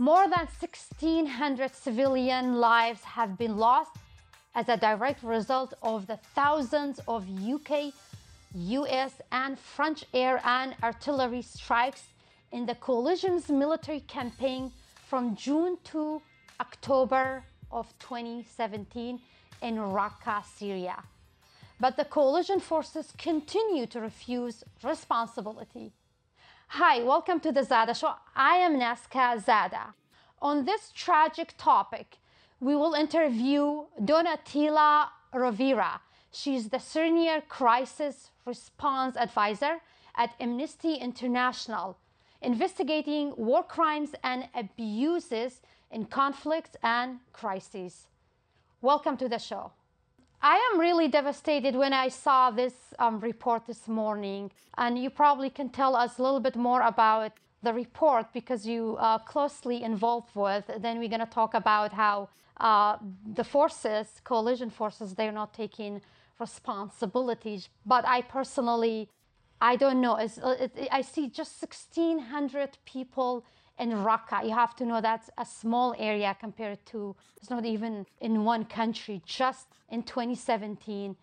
More than 1,600 civilian lives have been lost as a direct result of the thousands of UK, US, and French air and artillery strikes in the coalition's military campaign from June to October of 2017 in Raqqa, Syria. But the coalition forces continue to refuse responsibility. Hi, welcome to the Zada Show. I am Naska Zada. On this tragic topic, we will interview Donatella Rovera. She's the senior crisis response advisor at Amnesty International, investigating war crimes and abuses in conflicts and crises. Welcome to the show. I am really devastated when I saw this um, report this morning, and you probably can tell us a little bit more about the report because you are closely involved with. Then we're going to talk about how uh, the forces, coalition forces, they're not taking responsibilities. But I personally, I don't know. It's, it, I see just 1,600 people in Raqqa. You have to know that's a small area compared to, it's not even in one country, just in 2017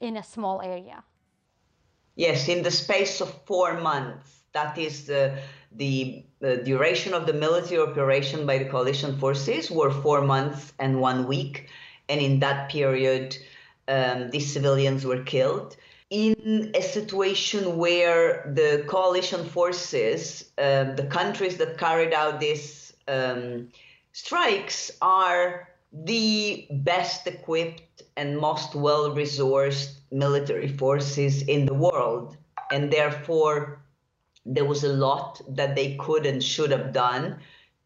in a small area. Yes, in the space of four months. That is the, the, the duration of the military operation by the coalition forces were four months and one week. And in that period, um, these civilians were killed in a situation where the coalition forces, uh, the countries that carried out these um, strikes, are the best equipped and most well resourced military forces in the world. And therefore, there was a lot that they could and should have done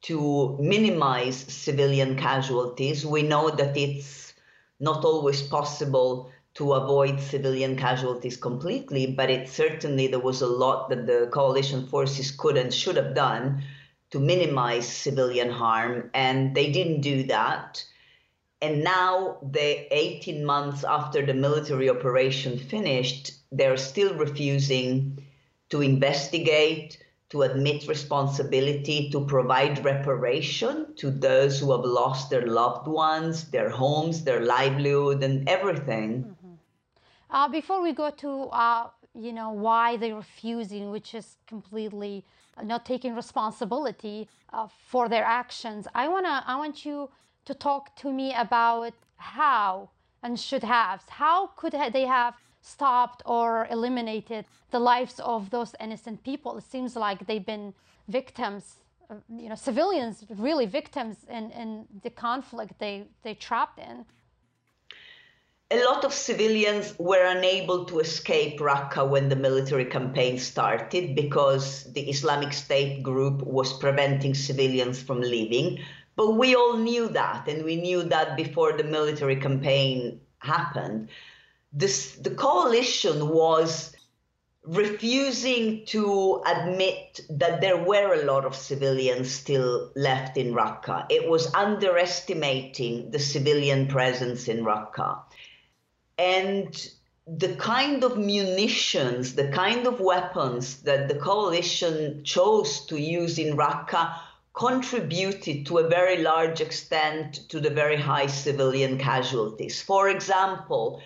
to minimize civilian casualties. We know that it's not always possible to avoid civilian casualties completely, but it certainly there was a lot that the coalition forces could and should have done to minimize civilian harm, and they didn't do that. And now, the 18 months after the military operation finished, they're still refusing to investigate, to admit responsibility, to provide reparation to those who have lost their loved ones, their homes, their livelihood, and everything. Hmm. Uh, before we go to, uh, you know, why they're refusing, which is completely not taking responsibility uh, for their actions, I wanna, I want you to talk to me about how and should have, how could they have stopped or eliminated the lives of those innocent people? It seems like they've been victims uh, you know, civilians really victims in, in the conflict they they trapped in a lot of civilians were unable to escape Raqqa when the military campaign started because the Islamic State group was preventing civilians from leaving. But we all knew that, and we knew that before the military campaign happened. This, the coalition was refusing to admit that there were a lot of civilians still left in Raqqa. It was underestimating the civilian presence in Raqqa and the kind of munitions, the kind of weapons that the coalition chose to use in Raqqa contributed to a very large extent to the very high civilian casualties. For example,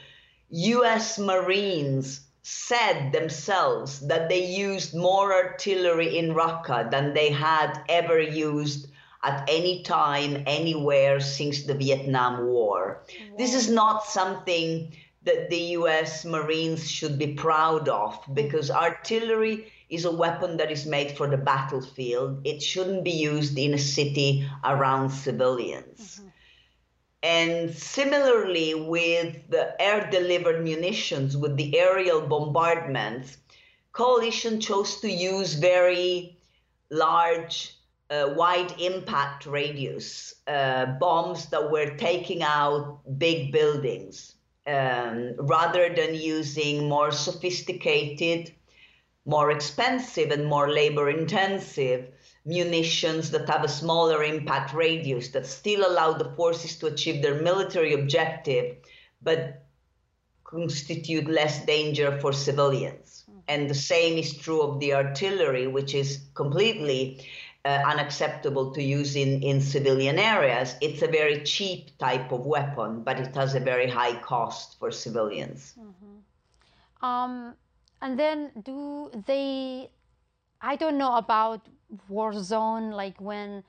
US Marines said themselves that they used more artillery in Raqqa than they had ever used at any time, anywhere since the Vietnam War. Wow. This is not something that the US Marines should be proud of because artillery is a weapon that is made for the battlefield. It shouldn't be used in a city around civilians. Mm-hmm. And similarly, with the air delivered munitions, with the aerial bombardments, coalition chose to use very large, uh, wide impact radius uh, bombs that were taking out big buildings um, rather than using more sophisticated, more expensive, and more labor intensive munitions that have a smaller impact radius that still allow the forces to achieve their military objective, but constitute less danger for civilians. Mm. And the same is true of the artillery, which is completely uh, unacceptable to use in, in civilian areas. It's a very cheap type of weapon, but it has a very high cost for civilians. Mm-hmm. Um, and then, do they? I don't know about war zone, like when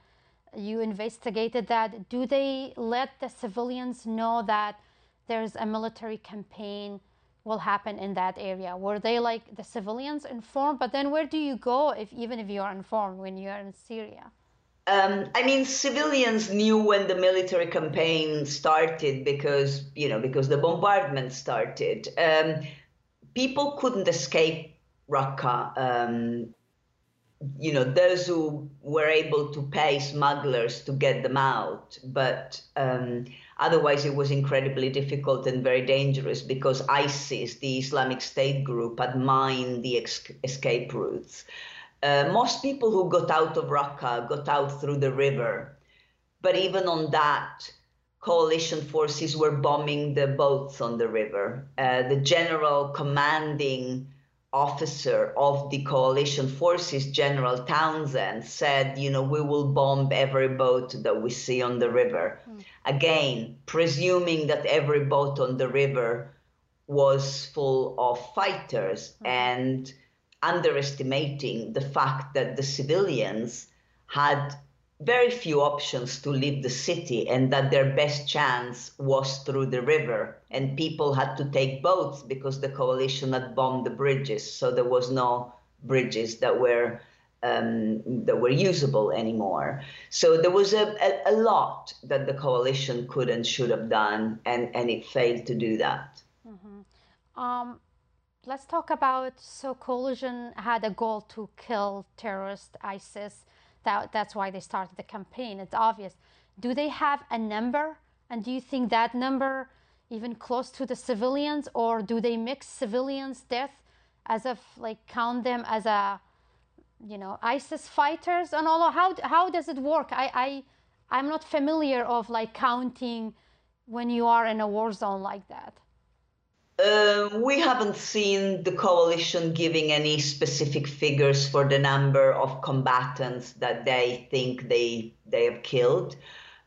you investigated that. Do they let the civilians know that there's a military campaign? Will happen in that area? Were they like the civilians informed? But then where do you go if even if you are informed when you are in Syria? Um, I mean, civilians knew when the military campaign started because you know because the bombardment started. Um, people couldn't escape Raqqa. Um, you know, those who were able to pay smugglers to get them out, but um, Otherwise, it was incredibly difficult and very dangerous because ISIS, the Islamic State group, had mined the ex- escape routes. Uh, most people who got out of Raqqa got out through the river. But even on that, coalition forces were bombing the boats on the river. Uh, the general commanding officer of the coalition forces, General Townsend, said, you know, we will bomb every boat that we see on the river. Mm. Again, presuming that every boat on the river was full of fighters mm. and underestimating the fact that the civilians had very few options to leave the city and that their best chance was through the river. And people had to take boats because the coalition had bombed the bridges. So there was no bridges that were um, that were usable anymore. So there was a, a, a, lot that the coalition could and should have done and, and it failed to do that. Mm-hmm. um, let's talk about so coalition had a goal to kill terrorist isis that, that's why they started the campaign. It's obvious. Do they have a number? And do you think that number even close to the civilians, or do they mix civilians' death as if like count them as a, you know, ISIS fighters and all? How how does it work? I I I'm not familiar of like counting when you are in a war zone like that. Um, we haven't seen the coalition giving any specific figures for the number of combatants that they think they they have killed.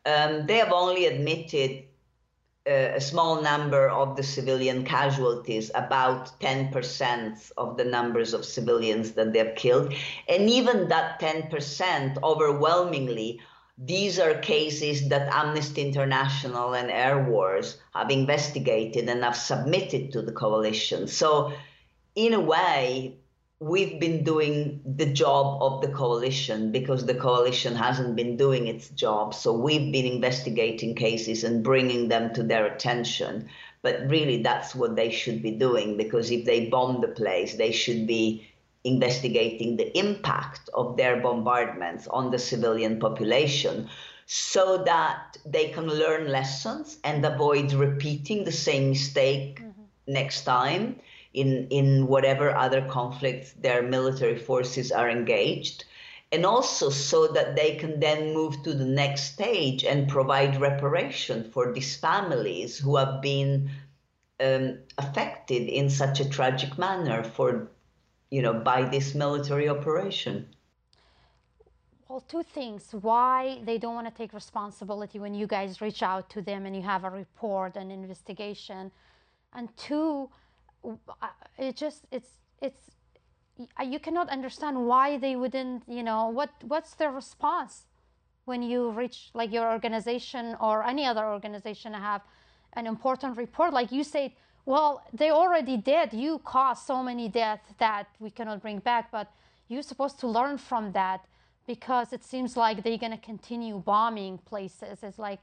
Um, they have only admitted uh, a small number of the civilian casualties, about 10% of the numbers of civilians that they have killed. And even that 10% overwhelmingly these are cases that Amnesty International and Air Wars have investigated and have submitted to the coalition. So, in a way, we've been doing the job of the coalition because the coalition hasn't been doing its job. So, we've been investigating cases and bringing them to their attention. But really, that's what they should be doing because if they bomb the place, they should be investigating the impact of their bombardments on the civilian population so that they can learn lessons and avoid repeating the same mistake mm-hmm. next time in, in whatever other conflicts their military forces are engaged. And also so that they can then move to the next stage and provide reparation for these families who have been um, affected in such a tragic manner for you know, by this military operation? Well, two things. Why they don't want to take responsibility when you guys reach out to them and you have a report and investigation, and two, uh, it just it's it's you cannot understand why they wouldn't. You know what what's their response when you reach like your organization or any other organization have an important report like you say well, they already did. You caused so many deaths that we cannot bring back, but you're supposed to learn from that because it seems like they're going to continue bombing places. It's like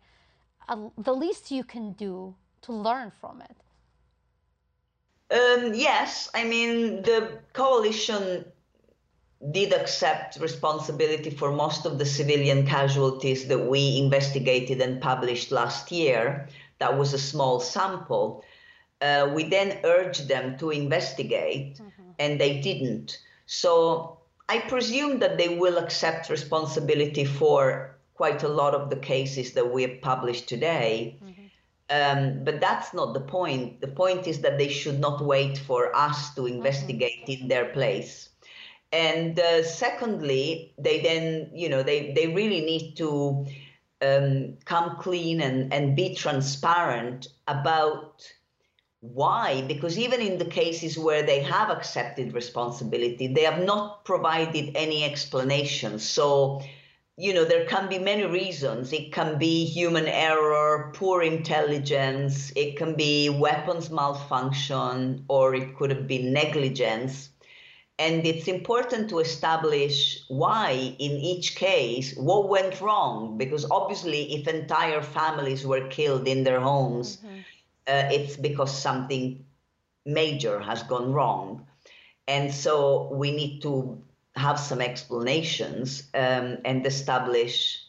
uh, the least you can do to learn from it. Um, yes, I mean, the coalition did accept responsibility for most of the civilian casualties that we investigated and published last year. That was a small sample uh, we then urged them to investigate, mm-hmm. and they didn't. So I presume that they will accept responsibility for quite a lot of the cases that we have published today. Mm-hmm. Um, but that's not the point. The point is that they should not wait for us to mm-hmm. investigate mm-hmm. in their place. And uh, secondly, they then, you know, they, they really need to um, come clean and, and be transparent about why? Because even in the cases where they have accepted responsibility, they have not provided any explanation. So, you know, there can be many reasons. It can be human error, poor intelligence, it can be weapons malfunction, or it could have been negligence. And it's important to establish why, in each case, what went wrong. Because obviously, if entire families were killed in their homes, mm-hmm uh, it's because something major has gone wrong. And so we need to have some explanations um, and establish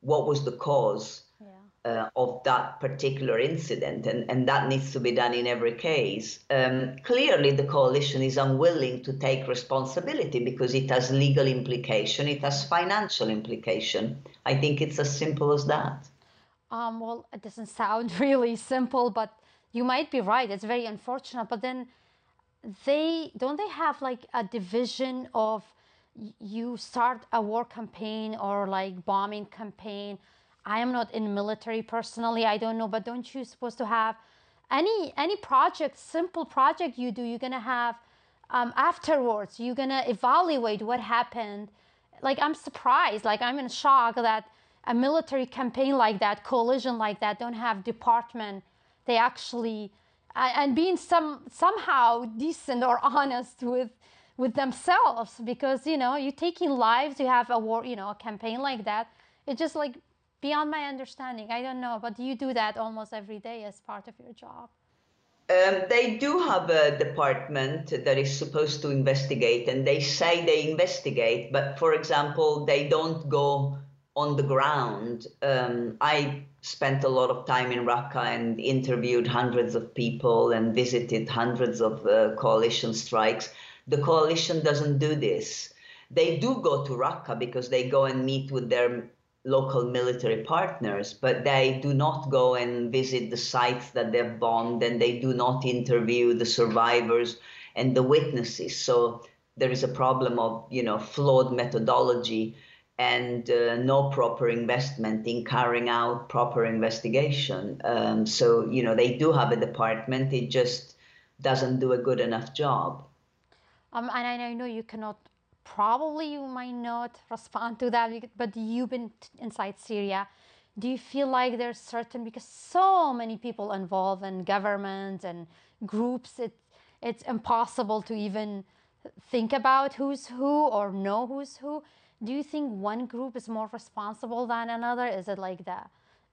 what was the cause yeah. uh, of that particular incident. And, and that needs to be done in every case. Um, clearly, the coalition is unwilling to take responsibility because it has legal implication, it has financial implication. I think it's as simple as that. Um, well, it doesn't sound really simple, but you might be right. It's very unfortunate. But then they don't they have like a division of you start a war campaign or like bombing campaign. I am not in military personally. I don't know, but don't you supposed to have any any project, simple project you do? You're gonna have um, afterwards. You're gonna evaluate what happened. Like I'm surprised. Like I'm in shock that a military campaign like that, coalition like that, don't have department they actually and being some somehow decent or honest with with themselves because you know you're taking lives you have a war you know a campaign like that it's just like beyond my understanding. I don't know but you do that almost every day as part of your job? Um, they do have a department that is supposed to investigate and they say they investigate but for example they don't go on the ground um, i spent a lot of time in Raqqa and interviewed hundreds of people and visited hundreds of uh, coalition strikes. The coalition doesn't do this. They do go to Raqqa because they go and meet with their local military partners, but they do not go and visit the sites that they've bombed and they do not interview the survivors and the witnesses. So there is a problem of, you know, flawed methodology and uh, no proper investment in carrying out proper investigation. Um, so, you know, they do have a department, it just doesn't do a good enough job. Um, and I know you cannot, probably you might not respond to that, but you've been inside Syria. Do you feel like there's certain, because so many people involved in government and groups, it, it's impossible to even think about who's who or know who's who do you think one group is more responsible than another? Is it like the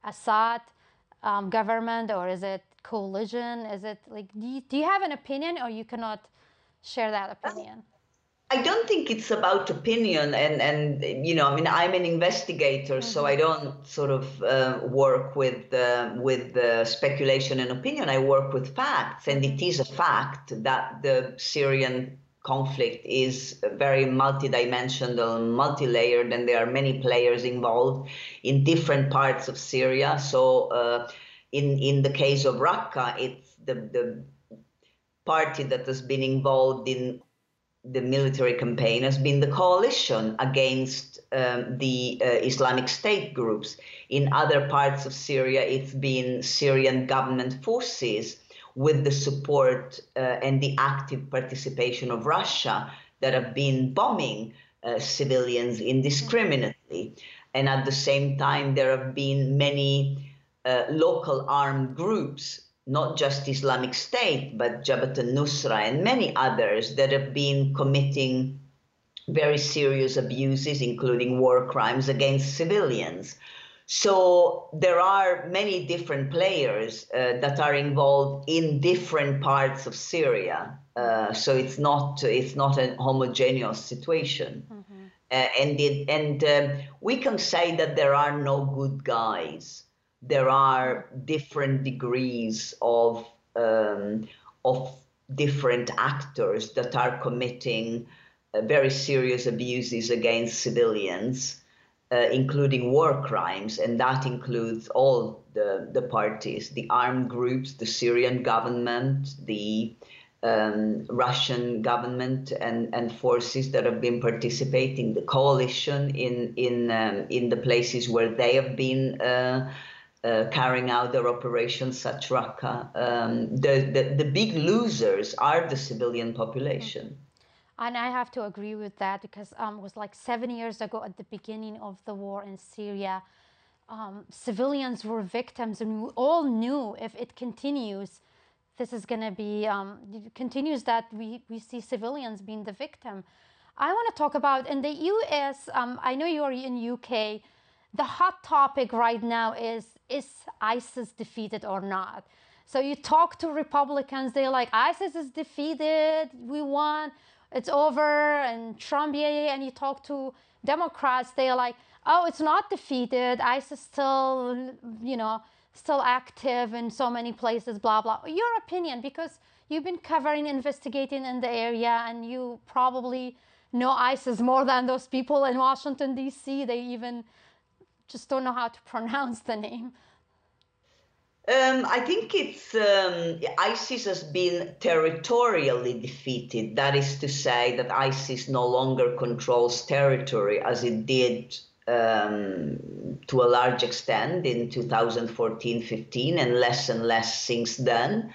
Assad um, government or is it coalition? Is it like, do you, do you have an opinion or you cannot share that opinion? I don't think it's about opinion, and and you know, I mean, I'm an investigator, mm-hmm. so I don't sort of uh, work with uh, with uh, speculation and opinion. I work with facts, and it is a fact that the Syrian conflict is very multidimensional, multi-layered, and there are many players involved in different parts of Syria. So, uh, in in the case of Raqqa, it's the the party that has been involved in the military campaign has been the coalition against um, the uh, Islamic State groups. In other parts of Syria, it's been Syrian government forces with the support uh, and the active participation of Russia that have been bombing uh, civilians indiscriminately. And at the same time, there have been many uh, local armed groups, not just Islamic State, but Jabhat al-Nusra and many others that have been committing very serious abuses, including war crimes against civilians. So there are many different players uh, that are involved in different parts of Syria. Uh, so it's not it's not a homogeneous situation, mm-hmm. uh, and it, and um, we can say that there are no good guys. There are different degrees of um, of different actors that are committing uh, very serious abuses against civilians uh, including war crimes, and that includes all the, the parties, the armed groups, the Syrian government, the um, Russian government and, and forces that have been participating, the coalition in in um, in the places where they have been uh, uh, carrying out their operations, such Raqqa. Um, the, the the big losers are the civilian population. And I have to agree with that because um, it was like seven years ago at the beginning of the war in Syria. Um, civilians were victims, and we all knew if it continues, this is going to be um, continues that we, we see civilians being the victim. I want to talk about in the U.S. Um, I know you are in UK. The hot topic right now is is ISIS defeated or not? So you talk to Republicans, they're like, ISIS is defeated, we won, it's over, and Trump. And you talk to Democrats, they're like, oh, it's not defeated, ISIS still, you know, still active in so many places, blah, blah. Your opinion, because you've been covering, investigating in the area, and you probably know ISIS more than those people in Washington, D.C. They even just don't know how to pronounce the name. Um, I think it's um, ISIS has been territorially defeated. That is to say that ISIS no longer controls territory as it did um, to a large extent in 2014 15 and less and less since then.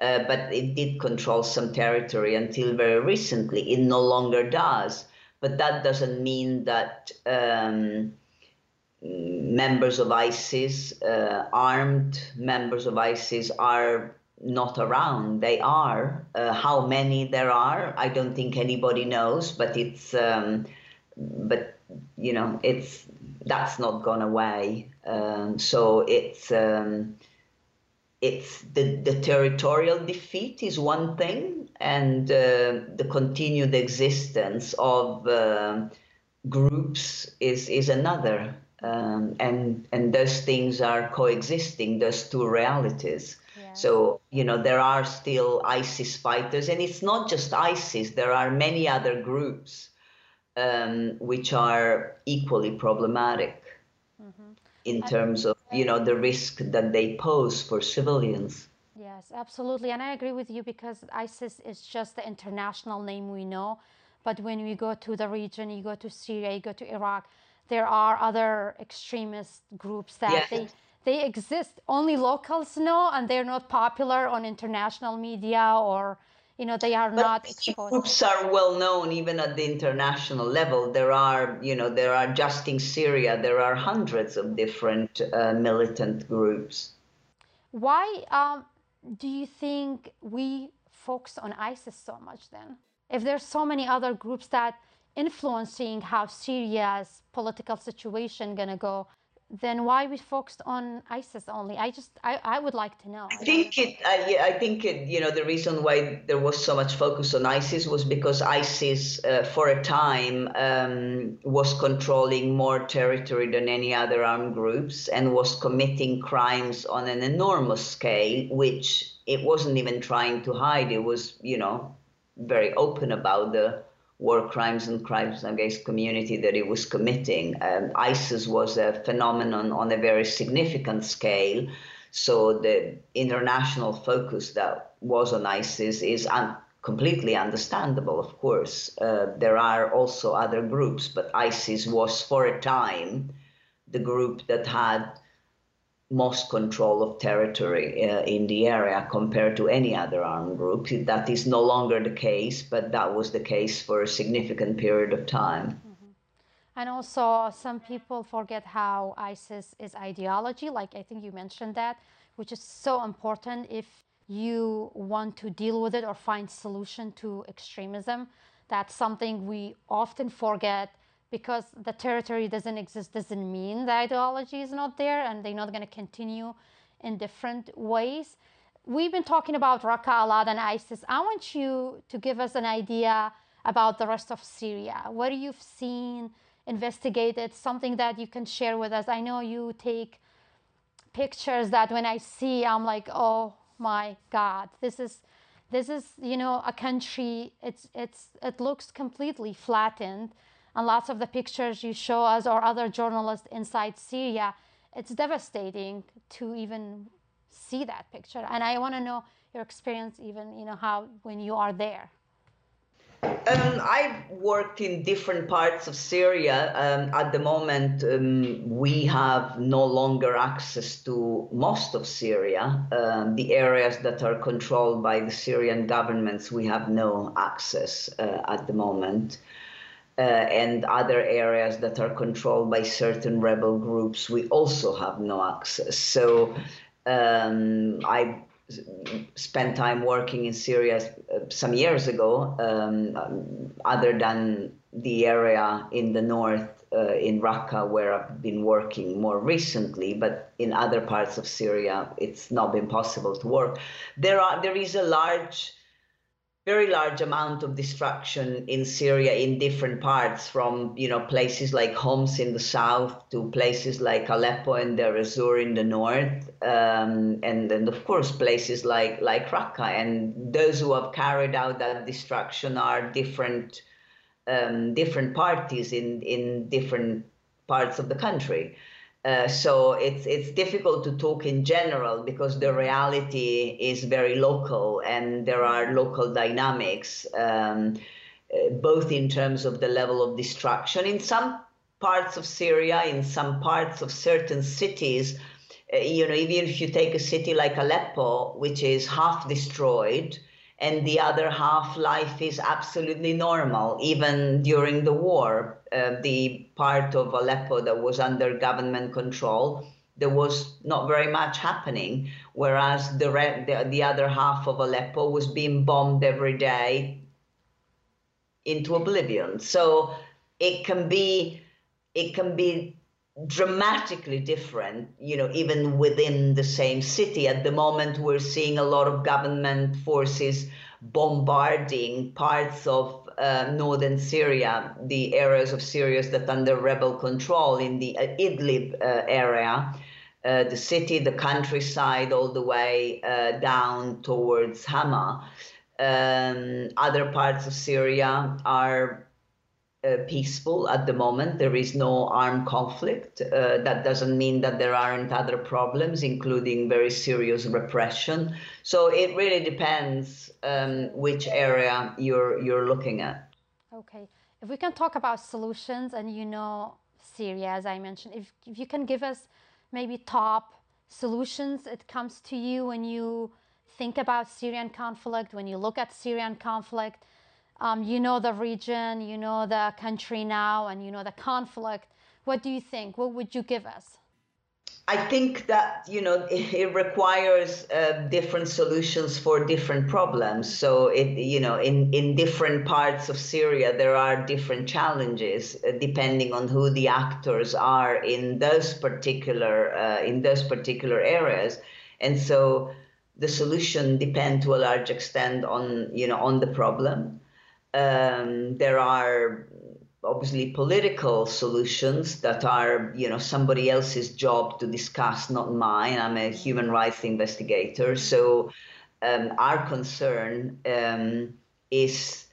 Uh, but it did control some territory until very recently. It no longer does. But that doesn't mean that um, members of ISIS, uh, armed members of ISIS, are not around. They are. Uh, how many there are, I don't think anybody knows. But it's, um, but you know, it's that's not gone away. Um, so it's um, it's the the territorial defeat is one thing, and uh, the continued existence of uh, groups is is another. Um, and and those things are coexisting, those two realities. So you know there are still ISIS fighters, and it's not just ISIS. There are many other groups um, which are equally problematic mm-hmm. in terms of you know the risk that they pose for civilians. Yes, absolutely, and I agree with you because ISIS is just the international name we know, but when we go to the region, you go to Syria, you go to Iraq, there are other extremist groups that they they exist. Only locals know, and they're not popular on international media or you know they are but not exposed. groups are well known even at the international level there are you know there are just in syria there are hundreds of different uh, militant groups why um, do you think we focus on isis so much then if there's so many other groups that influencing how Syria's political situation gonna go, then why we focused on ISIS only? I just I, I would like to know. I think it I, I think it you know the reason why there was so much focus on ISIS was because ISIS uh, for a time um, was controlling more territory than any other armed groups and was committing crimes on an enormous scale, which it wasn't even trying to hide. It was you know very open about the war crimes and crimes against community that it was committing. Um, ISIS was a phenomenon on a very significant scale. So the international focus that was on ISIS is un- completely understandable, of course. Uh, there are also other groups, but ISIS was for a time the group that had most control of territory uh, in the area compared to any other armed group. That is no longer the case, but that was the case for a significant period of time. Mm-hmm. And also, some people forget how ISIS is ideology, like I think you mentioned that, which is so important if you want to deal with it or find solution to extremism. That's something we often forget because the territory doesn't exist doesn't mean the ideology is not there and they're not going to continue in different ways. We've been talking about Raqqa a lot and ISIS. I want you to give us an idea about the rest of Syria. What you've seen, investigated, something that you can share with us. I know you take pictures that when I see, I'm like, oh my God, this is this is you know a country. It's it's it looks completely flattened and lots of the pictures you show us or other journalists inside Syria, it's devastating to even see that picture. And I want to know your experience, even you know how when you are there? Um, I've worked in different parts of Syria. Um, at the moment, um, we have no longer access to most of Syria. Um, the areas that are controlled by the Syrian governments, we have no access uh, at the moment. Uh, and other areas that are controlled by certain rebel groups, we also have no access. So um, I spent time working in Syria uh, some years ago, um, other than the area in the north uh, in Raqqa where I've been working more recently, but in other parts of Syria, it's not been possible to work. There are there is a large very large amount of destruction in Syria in different parts, from you know places like Homs in the south to places like Aleppo and Deir ez-Zor in the north, um, and and of course places like like Raqqa. And those who have carried out that destruction are different um, different parties in in different parts of the country. Uh, so it's it's difficult to talk in general because the reality is very local and there are local dynamics, um, uh, both in terms of the level of destruction in some parts of Syria, in some parts of certain cities. Uh, you know, even if you take a city like Aleppo, which is half destroyed, and the other half life is absolutely normal, even during the war. Uh, the part of Aleppo that was under government control, there was not very much happening, whereas the, re- the, the other half of Aleppo was being bombed every day into oblivion. So it can be it can be dramatically different, you know, even within the same city. At the moment, we're seeing a lot of government forces bombarding parts of uh, northern Syria, the areas of Syria that under rebel control in the uh, Idlib uh, area. Uh, the city, the countryside, all the way uh, down towards Hama. Um, other parts of Syria are uh, peaceful at the moment. There is no armed conflict. Uh, that doesn't mean that there aren't other problems, including very serious repression. So it really depends um, which area you're you're looking at. Okay, if we can talk about solutions, and you know Syria, as I mentioned, if if you can give us maybe top solutions, it comes to you when you think about Syrian conflict, when you look at Syrian conflict um, you know the region, you know the country now, and you know the conflict. What do you think? What would you give us? I think that you know it, requires uh, different solutions for different problems. So it you know in in different parts of Syria there are different challenges uh, depending on who the actors are in those particular uh, in those particular areas, and so the solution depend to a large extent on you know on the problem. Um, there are obviously political solutions that are you know somebody else's job to discuss not mine. I'm a human rights investigator. So um, our concern um, is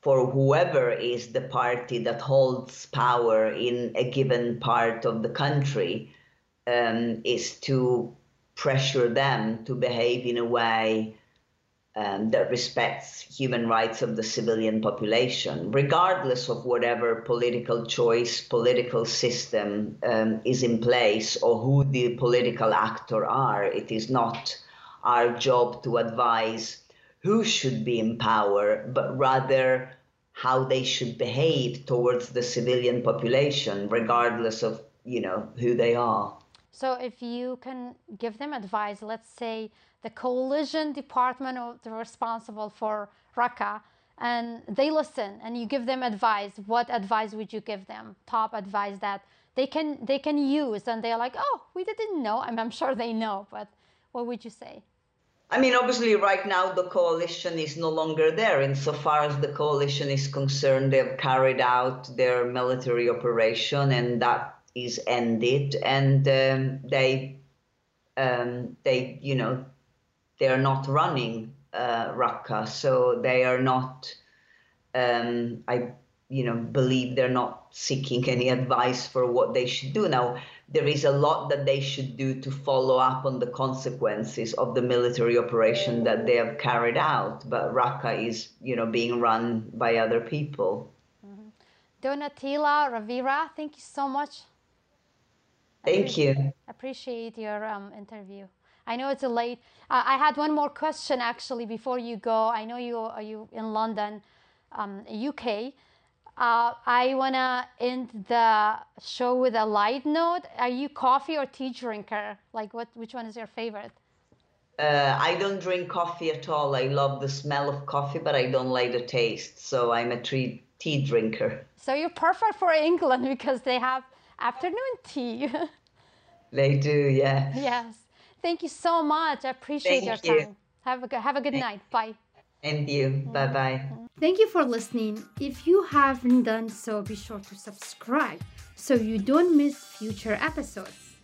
for whoever is the party that holds power in a given part of the country um, is to pressure them to behave in a way um, that respects human rights of the civilian population, regardless of whatever political choice, political system um, is in place, or who the political actor are. It is not our job to advise who should be in power, but rather how they should behave towards the civilian population, regardless of you know who they are. So, if you can give them advice, let's say the coalition department of the responsible for Raqqa, and they listen and you give them advice. What advice would you give them? Top advice that they can they can use, and they're like, oh, we didn't know. I'm, I'm sure they know, but what would you say? I mean, obviously, right now the coalition is no longer there. Insofar as the coalition is concerned, they've carried out their military operation, and that is ended. And um, they, um, they, you know, they are not running uh, Raqqa, so they are not. Um, I you know believe they're not seeking any advice for what they should do now. there is a lot that they should do to follow up on the consequences of the military operation that they have carried out. But Raqqa is, you know, being run by other people. Mm-hmm. Rovera, thank you so much. Thank you. Appreciate your um, interview. I know it's a late. Uh, I had one more question actually before you go. I know you are you in London, um, UK. Uh, I want to end the show with a light note. Are you coffee or tea drinker? Like, what? Which one is your favorite? Uh, I don't drink coffee at all. I love the smell of coffee, but I don't like the taste. So I'm a tea, tea drinker. So you're perfect for England because they have afternoon tea. they do, yeah. Yes. Thank you so much. I appreciate Thank your time. Have a, have a good night. Bye. And you. Bye bye. Mm-hmm. Thank you for listening. If you haven't done so, be sure to subscribe so you don't miss future episodes.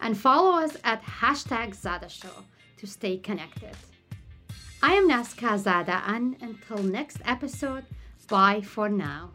And follow us at hashtag Zada Show to stay connected. I am Naska Zada, and until next episode, bye for now.